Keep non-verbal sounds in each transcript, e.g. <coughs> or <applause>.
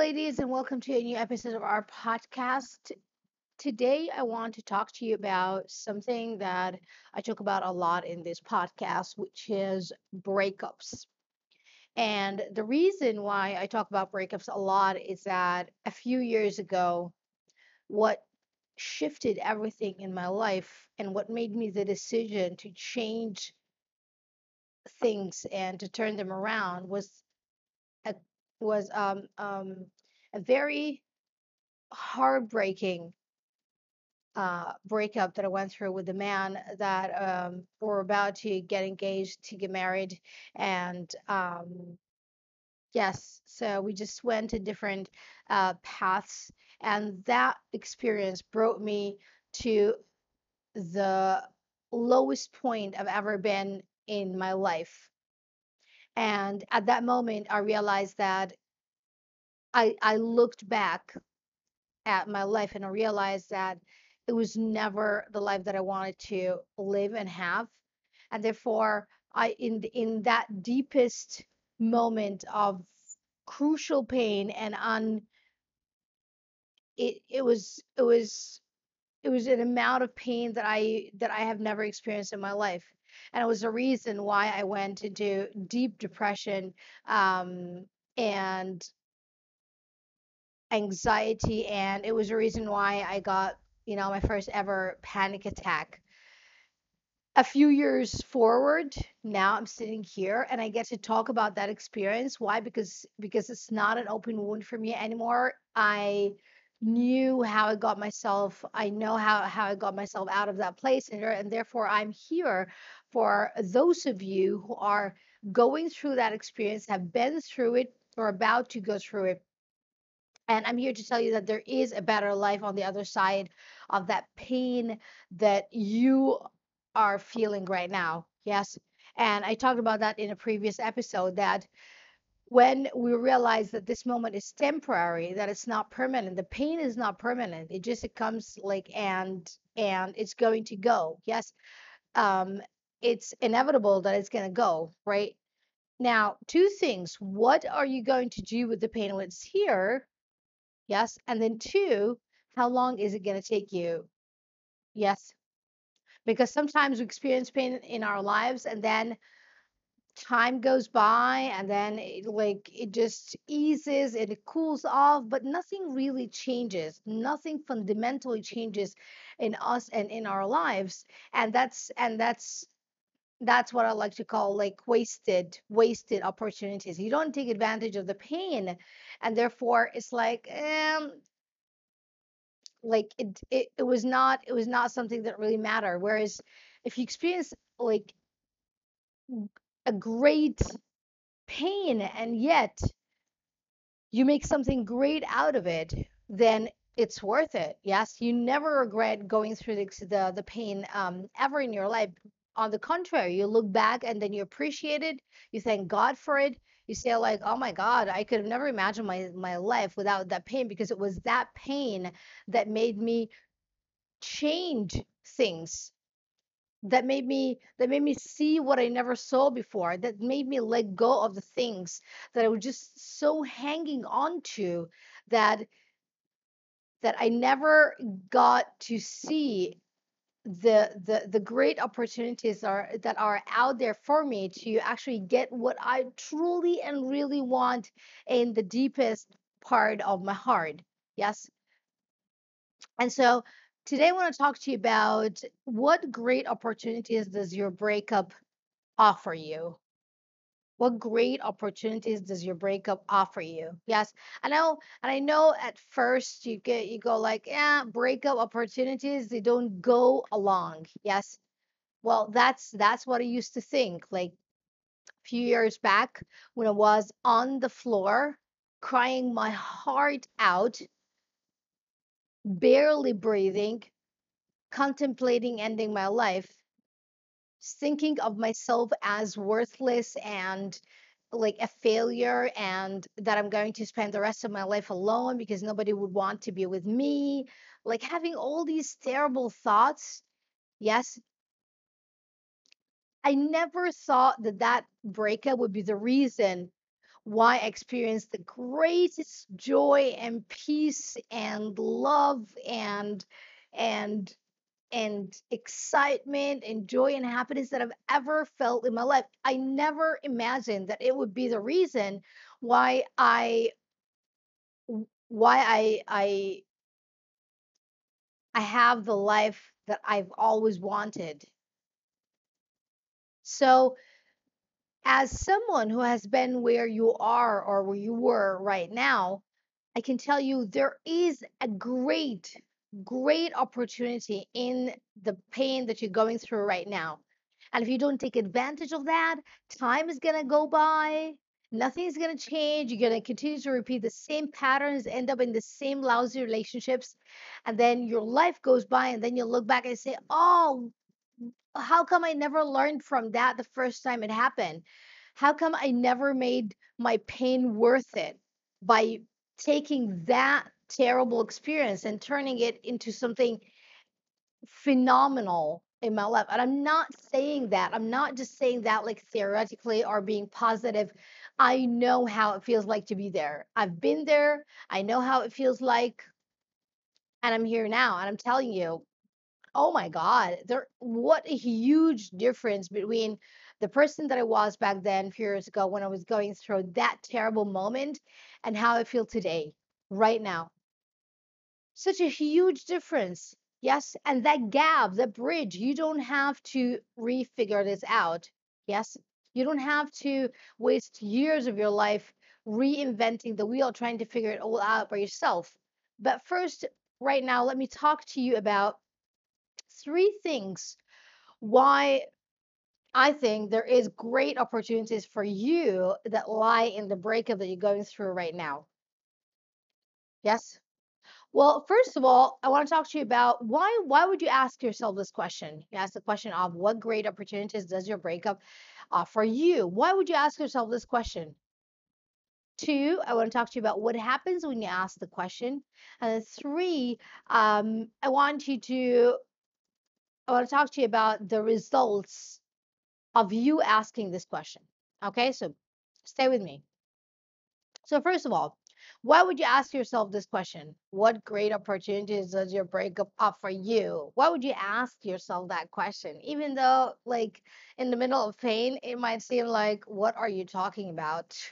ladies, and welcome to a new episode of our podcast. Today, I want to talk to you about something that I talk about a lot in this podcast, which is breakups. And the reason why I talk about breakups a lot is that a few years ago, what shifted everything in my life and what made me the decision to change things and to turn them around was was um um a very heartbreaking uh breakup that I went through with a man that um were about to get engaged to get married and um yes so we just went to different uh paths and that experience brought me to the lowest point I've ever been in my life. And at that moment I realized that I I looked back at my life and I realized that it was never the life that I wanted to live and have. And therefore, I in in that deepest moment of crucial pain and un it it was it was it was an amount of pain that I that I have never experienced in my life. And it was a reason why I went into deep depression um and anxiety and it was a reason why I got, you know, my first ever panic attack. A few years forward, now I'm sitting here and I get to talk about that experience. Why? Because because it's not an open wound for me anymore. I knew how I got myself, I know how how I got myself out of that place and, and therefore I'm here for those of you who are going through that experience, have been through it or about to go through it and I'm here to tell you that there is a better life on the other side of that pain that you are feeling right now. Yes. And I talked about that in a previous episode that when we realize that this moment is temporary, that it's not permanent, the pain is not permanent. It just it comes like and and it's going to go. Yes. Um it's inevitable that it's going to go, right? Now, two things. What are you going to do with the pain when it's here? Yes. And then two, how long is it going to take you? Yes. Because sometimes we experience pain in our lives and then time goes by and then it, like it just eases and it cools off, but nothing really changes. Nothing fundamentally changes in us and in our lives. And that's and that's that's what I like to call like wasted wasted opportunities. You don't take advantage of the pain and therefore it's like um like it, it it was not it was not something that really mattered. Whereas if you experience like a great pain and yet you make something great out of it then it's worth it. Yes you never regret going through the the, the pain um, ever in your life on the contrary you look back and then you appreciate it you thank god for it you say like oh my god i could have never imagined my my life without that pain because it was that pain that made me change things that made me that made me see what I never saw before that made me let go of the things that I was just so hanging on to that that I never got to see the the the great opportunities are that are out there for me to actually get what I truly and really want in the deepest part of my heart yes and so today I want to talk to you about what great opportunities does your breakup offer you? What great opportunities does your breakup offer you? Yes, I know, and I know at first you get you go like, yeah, breakup opportunities, they don't go along. Yes. Well, that's that's what I used to think. Like a few years back when I was on the floor crying my heart out, barely breathing, contemplating ending my life, thinking of myself as worthless and like a failure and that I'm going to spend the rest of my life alone because nobody would want to be with me, like having all these terrible thoughts. Yes, I never thought that that breakup would be the reason why I experienced the greatest joy and peace and love and and and excitement and joy and happiness that I've ever felt in my life. I never imagined that it would be the reason why I why I I I have the life that I've always wanted. So as someone who has been where you are or where you were right now, I can tell you there is a great, great opportunity in the pain that you're going through right now. And if you don't take advantage of that, time is going to go by. Nothing is going to change. You're going to continue to repeat the same patterns, end up in the same lousy relationships. And then your life goes by, and then you look back and say, Oh, how come I never learned from that the first time it happened? How come I never made my pain worth it by taking that terrible experience and turning it into something phenomenal in my life? And I'm not saying that. I'm not just saying that like theoretically or being positive. I know how it feels like to be there. I've been there. I know how it feels like. And I'm here now. And I'm telling you, oh my God, there what a huge difference between the person that I was back then, a few years ago, when I was going through that terrible moment, and how I feel today, right now. Such a huge difference. Yes. And that gap, that bridge, you don't have to refigure this out. Yes. You don't have to waste years of your life reinventing the wheel, trying to figure it all out by yourself. But first, right now, let me talk to you about three things why I think there is great opportunities for you that lie in the breakup that you're going through right now. Yes. Well, first of all, I want to talk to you about why why would you ask yourself this question? You ask the question of what great opportunities does your breakup offer you? Why would you ask yourself this question? Two, I want to talk to you about what happens when you ask the question. And three, um, I want you to I want to talk to you about the results of you asking this question. Okay, so stay with me. So, first of all, why would you ask yourself this question? What great opportunities does your breakup offer you? Why would you ask yourself that question? Even though, like, in the middle of pain, it might seem like, what are you talking about? <sighs>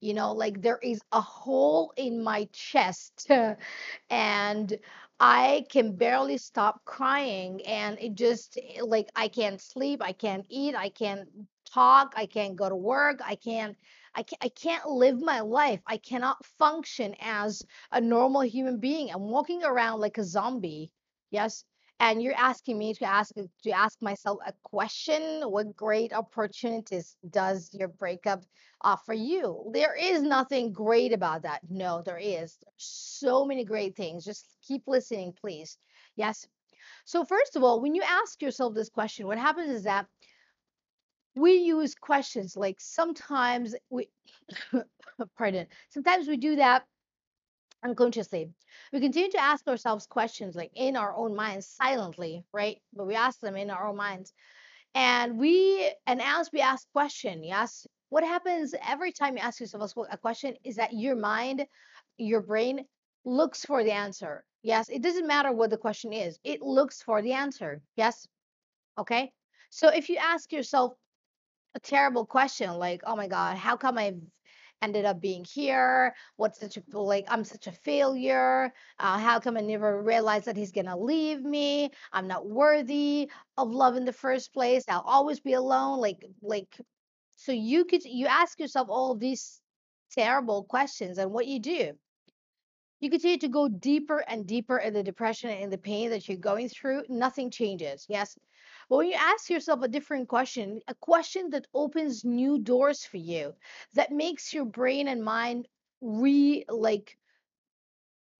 You know, like there is a hole in my chest <laughs> and I can barely stop crying. And it just eh, like I can't sleep, I can't eat, I can't talk, I can't go to work, I can't. I can't, I can't live my life. I cannot function as a normal human being. I'm walking around like a zombie. Yes. And you're asking me to ask to ask myself a question. What great opportunities does your breakup offer you? There is nothing great about that. No, there is so many great things. Just keep listening, please. Yes. So first of all, when you ask yourself this question, what happens is that we use questions like sometimes we <coughs> pardon sometimes we do that unconsciously. We continue to ask ourselves questions like in our own minds silently, right? But we ask them in our own minds. And we, and as we ask question, yes, what happens every time you ask yourself a question is that your mind, your brain looks for the answer. Yes, it doesn't matter what the question is. It looks for the answer. Yes. Okay. So if you ask yourself a terrible question like, oh my God, how come I've ended up being here? What's such a like I'm such a failure? Uh, how come I never realized that he's gonna leave me? I'm not worthy of love in the first place. I'll always be alone. Like like so you could you ask yourself all these terrible questions and what you do you continue to go deeper and deeper in the depression and in the pain that you're going through nothing changes yes but when you ask yourself a different question, a question that opens new doors for you, that makes your brain and mind re like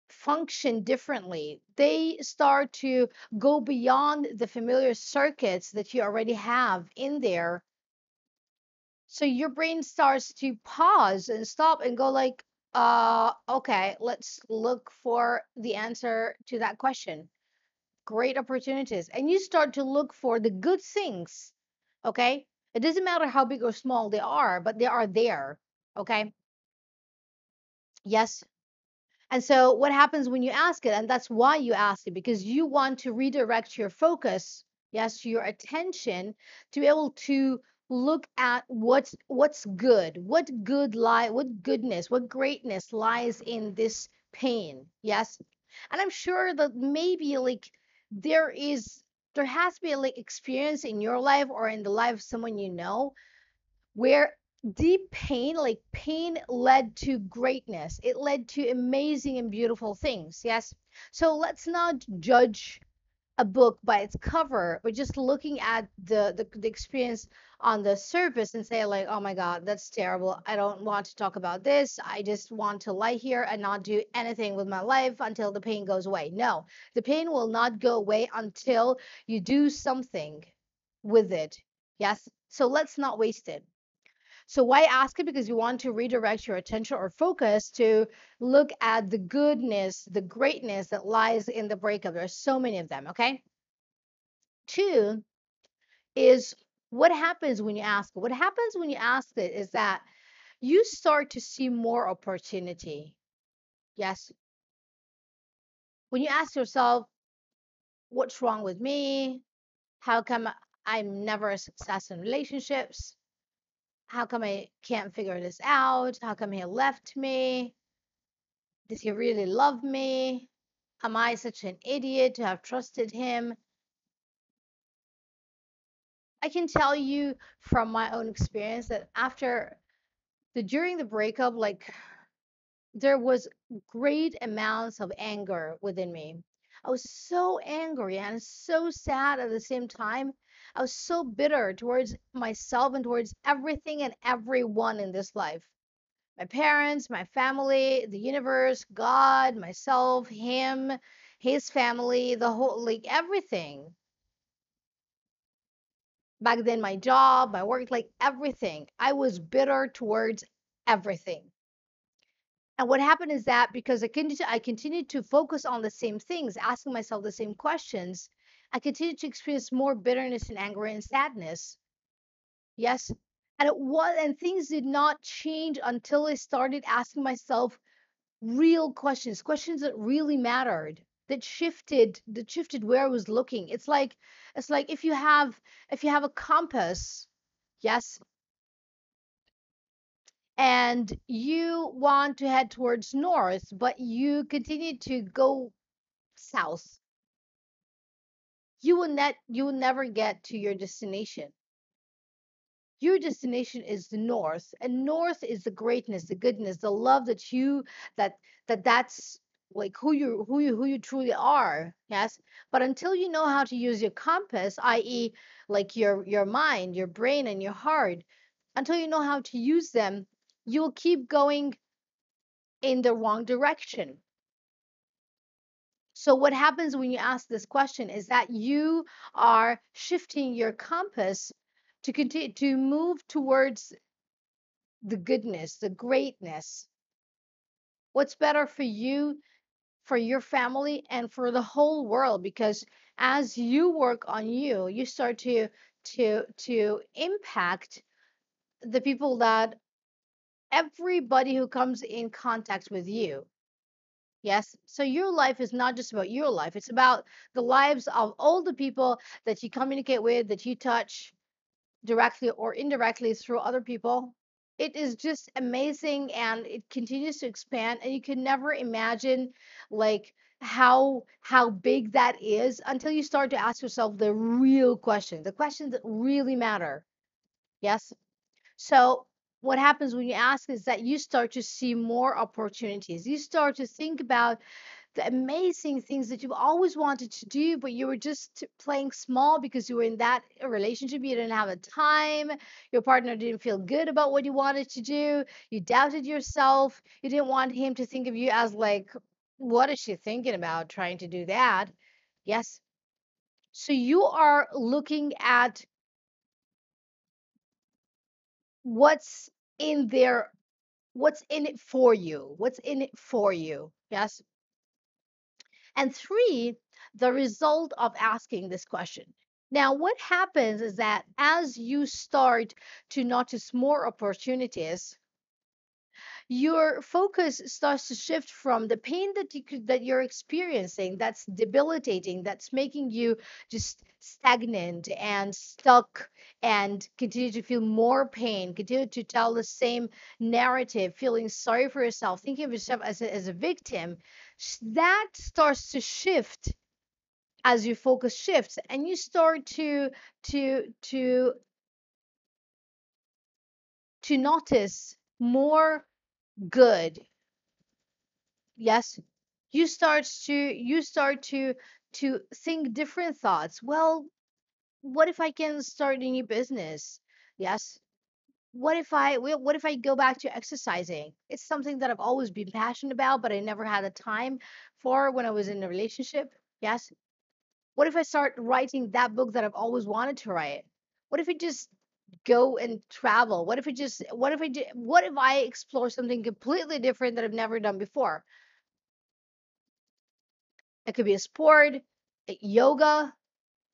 function differently, they start to go beyond the familiar circuits that you already have in there. So your brain starts to pause and stop and go like, uh, okay, let's look for the answer to that question great opportunities and you start to look for the good things okay it doesn't matter how big or small they are but they are there Okay. Yes. And so what happens when you ask it? And that's why you ask it because you want to redirect your focus, yes, your attention to be able to look at what's what's good, what good lie, what goodness, what greatness lies in this pain. Yes. And I'm sure that maybe like there is there has to be like experience in your life or in the life of someone you know where deep pain, like pain led to greatness. It led to amazing and beautiful things. Yes. So let's not judge a book by its cover, but just looking at the, the the experience on the surface and say like, "Oh my God, that's terrible. I don't want to talk about this. I just want to lie here and not do anything with my life until the pain goes away." No, the pain will not go away until you do something with it. Yes. So let's not waste it. So why ask it? Because you want to redirect your attention or focus to look at the goodness, the greatness that lies in the breakup. There's so many of them, okay? Two is what happens when you ask it? What happens when you ask it is that you start to see more opportunity. Yes. When you ask yourself, what's wrong with me? How come I'm never a success in relationships? How come I can't figure this out? How come he left me? Does he really love me? Am I such an idiot to have trusted him? I can tell you from my own experience that after the during the breakup, like there was great amounts of anger within me. I was so angry and so sad at the same time. I was so bitter towards myself and towards everything and everyone in this life. My parents, my family, the universe, God, myself, him, his family, the whole like everything. Back then my job, my work, like everything. I was bitter towards everything. And what happened is that because I continued, I continued to focus on the same things, asking myself the same questions, I continued to experience more bitterness and anger and sadness. Yes. And it was, and things did not change until I started asking myself real questions, questions that really mattered, that shifted, that shifted where I was looking. It's like, it's like if you have, if you have a compass, yes, and you want to head towards north, but you continue to go south, you will net you will never get to your destination. Your destination is the north, and north is the greatness, the goodness, the love that you that that that's like who you who you who you truly are. Yes. But until you know how to use your compass, i.e., like your your mind, your brain, and your heart, until you know how to use them, you'll keep going in the wrong direction. So, what happens when you ask this question is that you are shifting your compass to continue to move towards the goodness, the greatness. What's better for you, for your family, and for the whole world? Because as you work on you, you start to to to impact the people that everybody who comes in contact with you. Yes. So your life is not just about your life, it's about the lives of all the people that you communicate with, that you touch directly or indirectly through other people. It is just amazing and it continues to expand and you can never imagine like how how big that is until you start to ask yourself the real questions, the questions that really matter. Yes. So what happens when you ask is that you start to see more opportunities. You start to think about the amazing things that you've always wanted to do, but you were just playing small because you were in that relationship. You didn't have the time. Your partner didn't feel good about what you wanted to do. You doubted yourself. You didn't want him to think of you as like, what is she thinking about trying to do that? Yes. So you are looking at what's in there, what's in it for you, what's in it for you. Yes. And three, the result of asking this question. Now, what happens is that as you start to notice more opportunities, your focus starts to shift from the pain that you could, that you're experiencing that's debilitating that's making you just stagnant and stuck and continue to feel more pain continue to tell the same narrative feeling sorry for yourself thinking of yourself as a, as a victim that starts to shift as your focus shifts and you start to to to to notice more good. Yes? You start to you start to to think different thoughts. Well what if i can start a new business? Yes. What if i wh- what if i go back to exercising? It's something that i've always been passionate about but i never had the time for when i was in a relationship. Yes. What if i start writing that book that i've always wanted to write? What if I just go and travel? What if I just what if I do, what if I explore something completely different that I've never done before? It could be a sport, uh, yoga,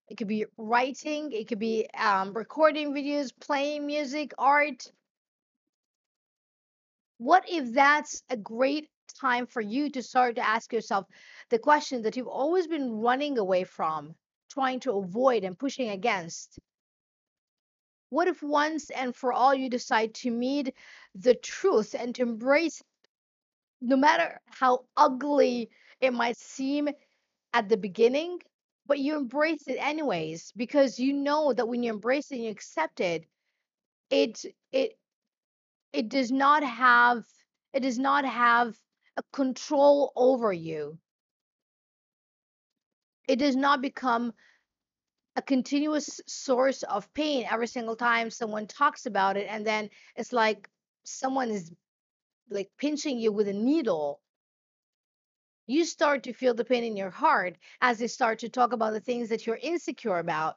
it could be writing, it could be um, recording videos, playing music, art. What if that's a great time for you to start to ask yourself the question that you've always been running away from, trying to avoid and pushing against? What if once and for all you decide to meet the truth and to embrace, no matter how ugly it might seem at the beginning, but you embrace it anyways because you know that when you embrace it and you accept it, it it it does not have it does not have a control over you. It does not become a continuous source of pain every single time someone talks about it and then it's like someone is like pinching you with a needle you start to feel the pain in your heart as they start to talk about the things that you're insecure about.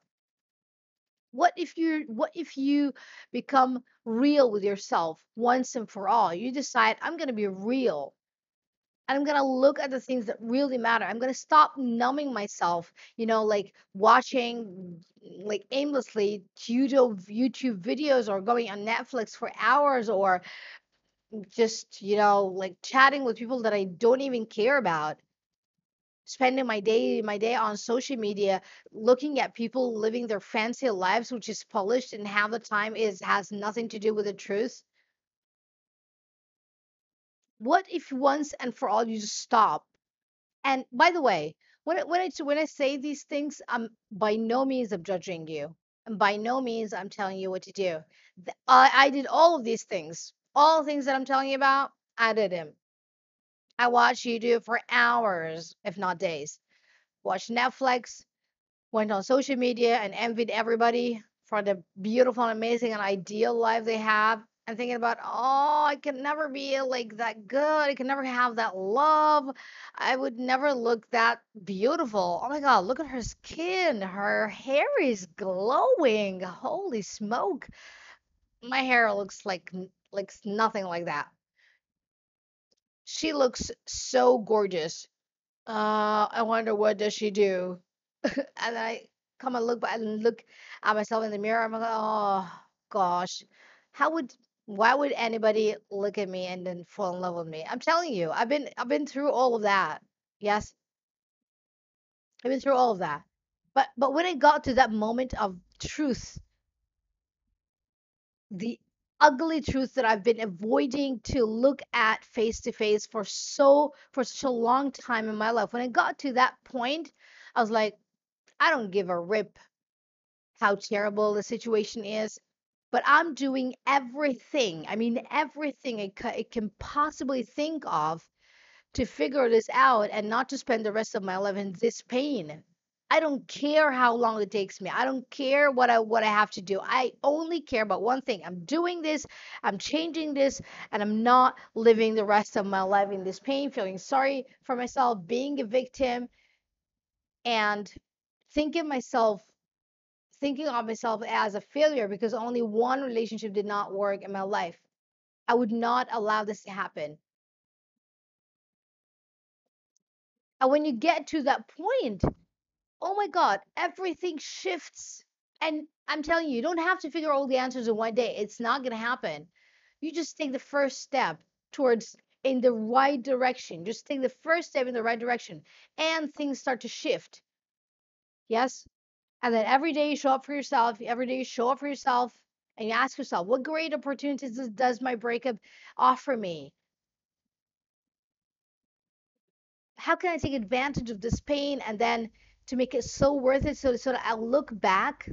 What if you what if you become real with yourself once and for all? You decide i'm going to be real. And I'm gonna look at the things that really matter. I'm gonna stop numbing myself, you know, like watching like aimlessly YouTube videos or going on Netflix for hours or just, you know, like chatting with people that I don't even care about. Spending my day my day on social media looking at people living their fancy lives, which is polished and half the time is has nothing to do with the truth. What if once and for all you just stop And by the way, when I, when I when I say these things, I'm by no means I'm judging you, and by no means I'm telling you what to do. I I did all of these things, all the things that I'm telling you about. I did them. I watched YouTube for hours, if not days. Watched Netflix, went on social media and envied everybody for the beautiful amazing and ideal life they have. And thinking about, oh, I can never be like that good. I can never have that love. I would never look that beautiful. Oh my God, look at her skin. Her hair is glowing. Holy smoke. My hair looks like like nothing like that. She looks so gorgeous. Uh, I wonder what does she do? <laughs> and I come and look back and look at myself in the mirror. I'm like, oh gosh, how would why would anybody look at me and then fall in love with me? I'm telling you, I've been I've been through all of that. Yes, I've been through all of that. But but when I got to that moment of truth, the ugly truth that I've been avoiding to look at face to face for so for such a long time in my life, when I got to that point, I was like, I don't give a rip how terrible the situation is. But I'm doing everything, I mean, everything I, ca- I can possibly think of to figure this out and not to spend the rest of my life in this pain. I don't care how long it takes me. I don't care what I what I have to do. I only care about one thing. I'm doing this, I'm changing this, and I'm not living the rest of my life in this pain, feeling sorry for myself, being a victim, and thinking myself thinking of myself as a failure because only one relationship did not work in my life. I would not allow this to happen. And when you get to that point, oh my God, everything shifts. And I'm telling you, you don't have to figure all the answers in one day. It's not going to happen. You just take the first step. towards in the right direction. Just take the first step in the right direction and things start to shift. Yes? And then every day you show up for yourself, every day you show up for yourself and you ask yourself, what great opportunities does, does my breakup offer me? How can I take advantage of this pain and then to make it so worth it so, so that I'll look back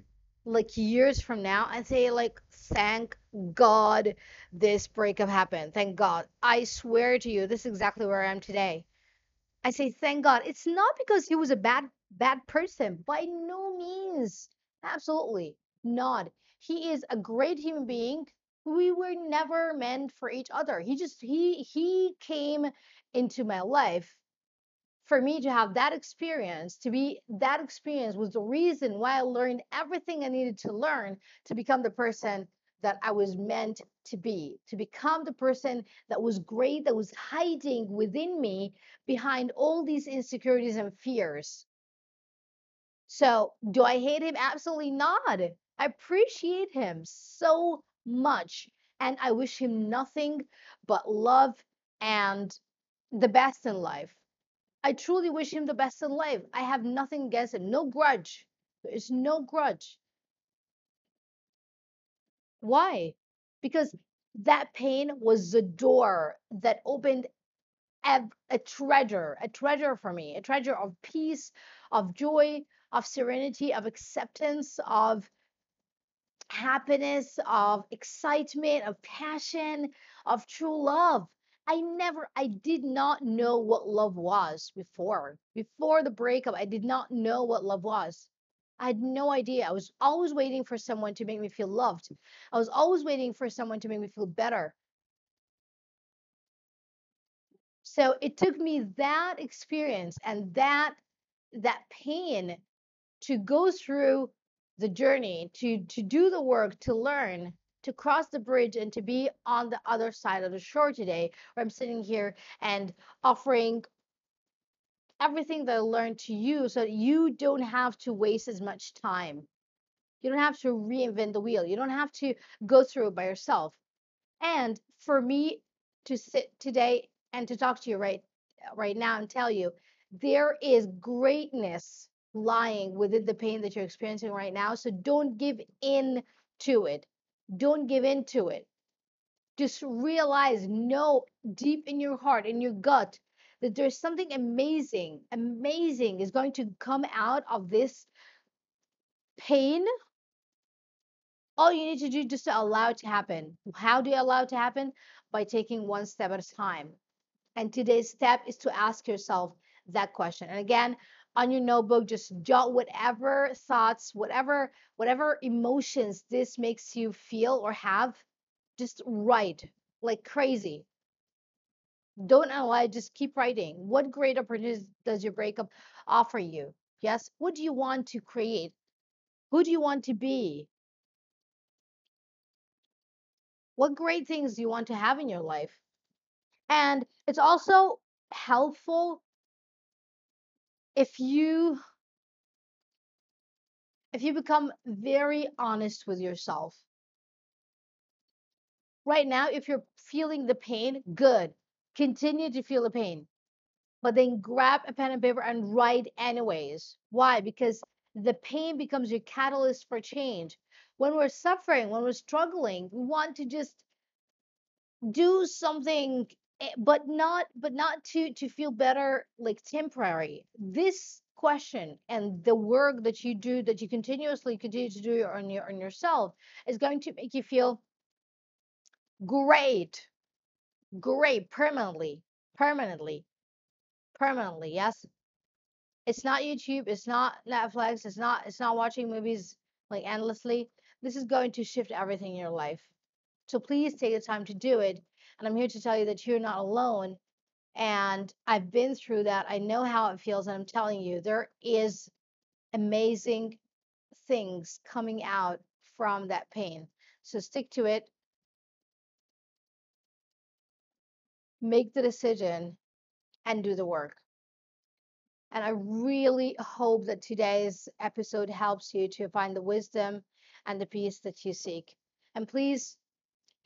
like years from now and say like thank god this breakup happened. Thank god. I swear to you this is exactly where i am today. I say thank god. It's not because he was a bad bad person. By no means. Absolutely not. He is a great human being. We were never meant for each other. He just he he came into my life for me to have that experience, to be that experience was the reason why I learned everything I needed to learn to become the person that I was meant to be, to become the person that was great, that was hiding within me behind all these insecurities and fears. So, do I hate him? Absolutely not. I appreciate him so much. And I wish him nothing but love and the best in life. I truly wish him the best in life. I have nothing against him. No grudge. There is no grudge. Why? Because that pain was the door that opened a, a treasure, a treasure for me, a treasure of peace, of joy, of serenity, of acceptance, of happiness, of excitement, of passion, of true love. I never, I did not know what love was before. Before the breakup, I did not know what love was. I had no idea. I was always waiting for someone to make me feel loved. I was always waiting for someone to make me feel better. So it took me that experience and that that pain to go through the journey, to to do the work, to learn to cross the bridge and to be on the other side of the shore today, where I'm sitting here and offering everything that I learned to you so that you don't have to waste as much time. You don't have to reinvent the wheel. You don't have to go through it by yourself. And for me to sit today and to talk to you right right now and tell you there is greatness lying within the pain that you're experiencing right now. So don't give in to it. Don't give in to it. Just realize, know deep in your heart, in your gut, that there's something amazing, amazing is going to come out of this pain. All you need to do is just to allow it to happen. How do you allow it to happen? By taking one step at a time. And today's step is to ask yourself that question. And again, on your notebook just jot whatever thoughts whatever whatever emotions this makes you feel or have just write like crazy. Don't analyze just keep writing. What great opportunities does your breakup offer you? Yes what do you want to create? Who do you want to be? What great things do you want to have in your life? And it's also helpful if you if you become very honest with yourself right now if you're feeling the pain good. Continue to feel the pain but then grab a pen and paper and write anyways. Why? Because the pain becomes your catalyst for change. When we're suffering when we're struggling we want to just do something Eh, but not but not to to feel better like temporary. This question and the work that you do that you continuously continue to do on your on yourself is going to make you feel great. Great permanently permanently permanently yes. It's not youtube it's not netflix it's not it's not watching movies like endlessly. This is going to shift everything in your life so please take the time to do it and I'm here to tell you that you're not alone. And I've been through that. I know how it feels. And I'm telling you, there is amazing things coming out from that pain. So stick to it. Make the decision and do the work. And I really hope that today's episode helps you to find the wisdom and the peace that you seek. And please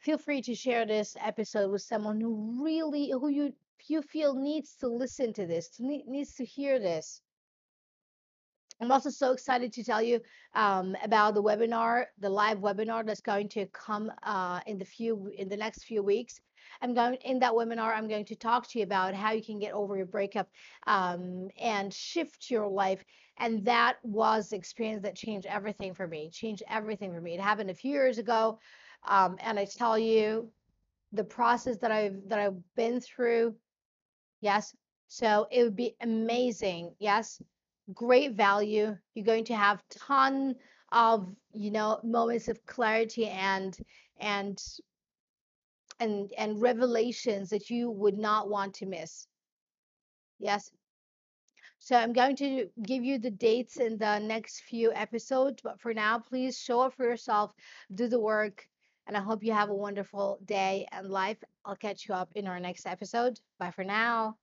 feel free to share this episode with someone who really who you you feel needs to listen to this, to, needs to hear this. I'm also so excited to tell you um, about the webinar, the live webinar that's going to come uh, in the few in the next few weeks. I'm going in that webinar. I'm going to talk to you about how you can get over your breakup um, and shift your life. And that was the experience that changed everything for me. Changed everything for me. It happened a few years ago, um, and I tell you, the process that I've that I've been through. Yes. So it would be amazing. Yes great value. You're going to have ton of you know moments of clarity and and and and revelations that you would not want to miss. Yes. So I'm going to give you the dates in the next few episodes, but for now, please show up for yourself, do the work, and I hope you have a wonderful day and life. I'll catch you up in our next episode. Bye for now.